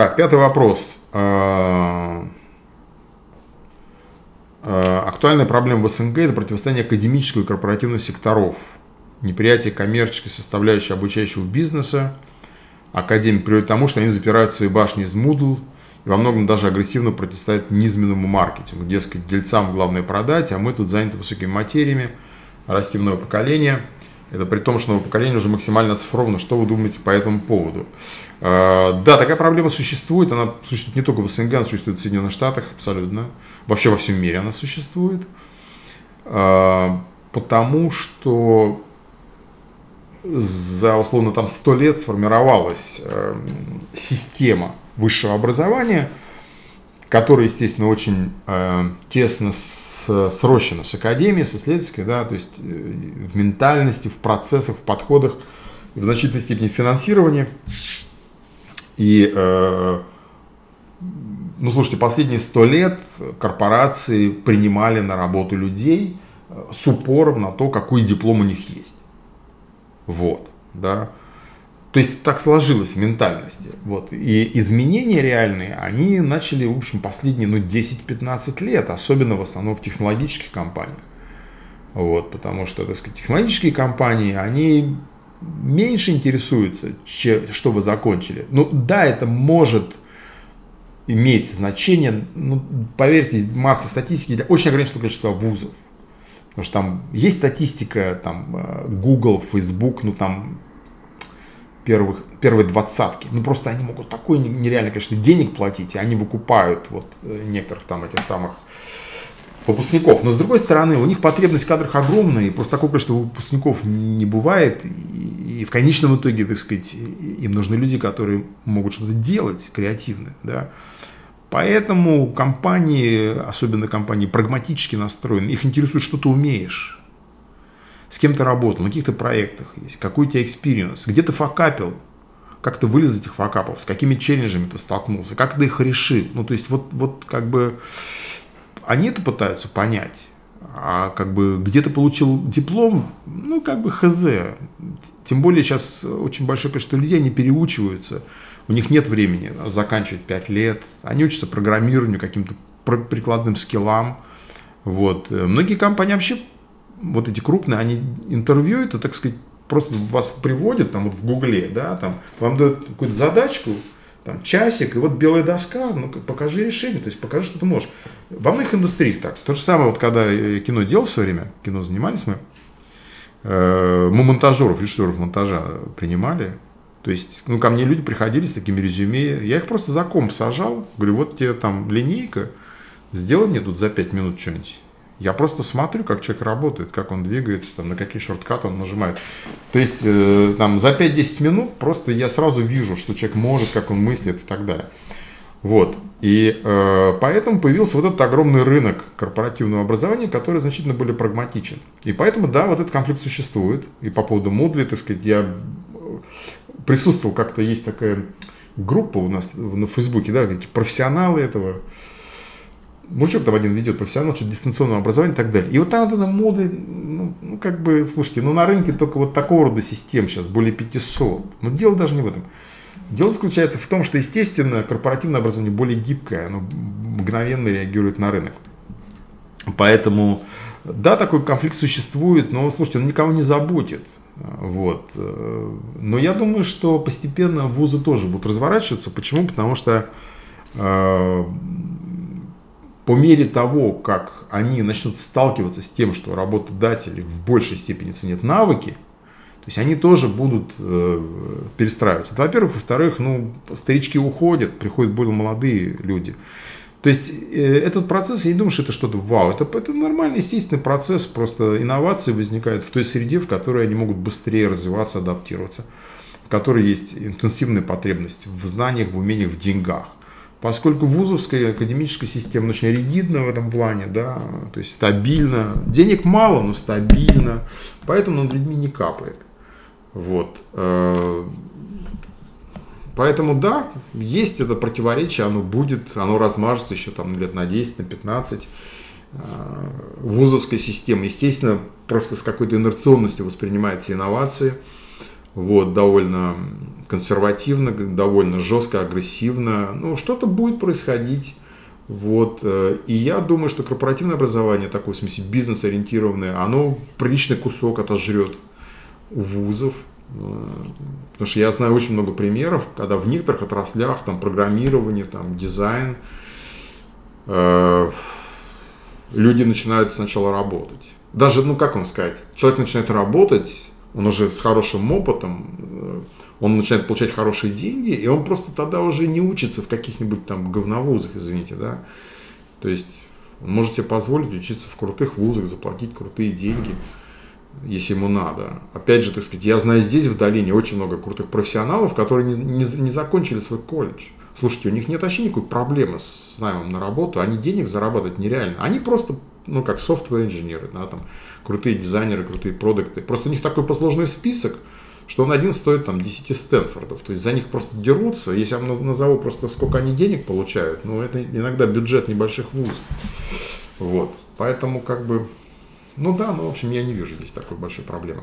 Так, пятый вопрос. Э, э, актуальная проблема в СНГ – это противостояние академического и корпоративного секторов, неприятие коммерческой составляющей обучающего бизнеса. Академик приводит к тому, что они запирают свои башни из Moodle и во многом даже агрессивно противостоят низменному маркетингу. Дескать, дельцам главное продать, а мы тут заняты высокими материями, растим новое поколение – это при том, что новое поколение уже максимально оцифровано. Что вы думаете по этому поводу? А, да, такая проблема существует. Она существует не только в СНГ, она существует в Соединенных Штатах абсолютно. Вообще во всем мире она существует. А, потому что за условно там сто лет сформировалась эм, система высшего образования, которая, естественно, очень э, тесно срощено с академией, с исследовательской, да, то есть э, в ментальности, в процессах, в подходах, в значительной степени в финансировании. И, э, ну, слушайте, последние сто лет корпорации принимали на работу людей э, с упором на то, какой диплом у них есть. Вот, да. То есть так сложилось в ментальности. Вот. И изменения реальные, они начали, в общем, последние ну, 10-15 лет, особенно в основном в технологических компаниях. Вот, потому что, так сказать, технологические компании, они меньше интересуются, что вы закончили. Ну да, это может иметь значение, ну, поверьте, масса статистики, очень ограниченное количество вузов. Потому что там есть статистика, там э, Google, Facebook, ну там первых, первые двадцатки. Ну просто они могут такое нереально, конечно, денег платить, и они выкупают вот э, некоторых там этих самых выпускников. Но с другой стороны, у них потребность в кадрах огромная, и просто такого количества выпускников не бывает. И, и в конечном итоге, так сказать, им нужны люди, которые могут что-то делать креативно. Да? Поэтому компании, особенно компании прагматически настроены, их интересует, что ты умеешь с кем ты работал, на каких-то проектах есть, какой у тебя experience, где ты факапил, как ты вылез из этих факапов, с какими челленджами ты столкнулся, как ты их решил. Ну, то есть, вот, вот как бы они это пытаются понять. А как бы где ты получил диплом, ну как бы хз. Тем более сейчас очень большое количество людей, они переучиваются. У них нет времени заканчивать 5 лет. Они учатся программированию, каким-то прикладным скиллам. Вот. Многие компании вообще вот эти крупные, они интервью это, так сказать, просто вас приводят там вот в гугле, да, там вам дают какую-то задачку, там часик, и вот белая доска, ну покажи решение, то есть покажи, что ты можешь. Во многих индустриях так. То же самое, вот когда кино делал в свое время, кино занимались мы, э, мы монтажеров, режиссеров монтажа принимали, то есть, ну, ко мне люди приходили с такими резюме, я их просто за комп сажал, говорю, вот тебе там линейка, сделай мне тут за 5 минут что-нибудь. Я просто смотрю, как человек работает, как он двигается, там, на какие шорткаты он нажимает. То есть э, там, за 5-10 минут просто я сразу вижу, что человек может, как он мыслит и так далее. Вот. И э, поэтому появился вот этот огромный рынок корпоративного образования, который значительно более прагматичен. И поэтому, да, вот этот конфликт существует. И по поводу Moodle, так сказать, я присутствовал, как-то есть такая группа у нас на Фейсбуке, да, эти профессионалы этого мужик там один ведет профессионал, что дистанционного образования и так далее. И вот там вот мода, ну, ну, как бы, слушайте, ну на рынке только вот такого рода систем сейчас, более 500. Но дело даже не в этом. Дело заключается в том, что, естественно, корпоративное образование более гибкое, оно мгновенно реагирует на рынок. Поэтому, да, такой конфликт существует, но, слушайте, он никого не заботит. Вот. Но я думаю, что постепенно вузы тоже будут разворачиваться. Почему? Потому что э, по мере того, как они начнут сталкиваться с тем, что работодатели в большей степени ценят навыки, то есть они тоже будут э, перестраиваться. Это, во-первых. Во-вторых, ну, старички уходят, приходят более молодые люди. То есть э, этот процесс, я не думаю, что это что-то вау. Это, это нормальный, естественный процесс. Просто инновации возникают в той среде, в которой они могут быстрее развиваться, адаптироваться. В которой есть интенсивная потребность в знаниях, в умениях, в деньгах. Поскольку вузовская академическая система очень ригидна в этом плане, да, то есть стабильно, денег мало, но стабильно, поэтому над людьми не капает. Вот. Э, поэтому да, есть это противоречие, оно будет, оно размажется еще там лет на 10, на 15. Э, вузовская система, естественно, просто с какой-то инерционностью воспринимает все инновации. Вот, довольно консервативно, довольно жестко, агрессивно. Ну, что-то будет происходить. Вот. Э, и я думаю, что корпоративное образование, такое в смысле бизнес-ориентированное, оно приличный кусок отожрет у вузов. Э, потому что я знаю очень много примеров, когда в некоторых отраслях, там, программирование, там, дизайн, э, люди начинают сначала работать. Даже, ну как вам сказать, человек начинает работать, он уже с хорошим опытом, э, он начинает получать хорошие деньги, и он просто тогда уже не учится в каких-нибудь там говновузах, извините, да. То есть он может себе позволить учиться в крутых вузах, заплатить крутые деньги, если ему надо. Опять же, так сказать, я знаю здесь в долине очень много крутых профессионалов, которые не, не, не закончили свой колледж. Слушайте, у них нет вообще никакой проблемы с наймом на работу, они денег зарабатывать нереально. Они просто, ну, как софтвер инженеры, да, там, крутые дизайнеры, крутые продукты. Просто у них такой посложный список, что он один стоит там 10 Стэнфордов. То есть за них просто дерутся. Если я назову просто сколько они денег получают, ну это иногда бюджет небольших вузов. Вот. Поэтому как бы, ну да, ну в общем я не вижу здесь такой большой проблемы.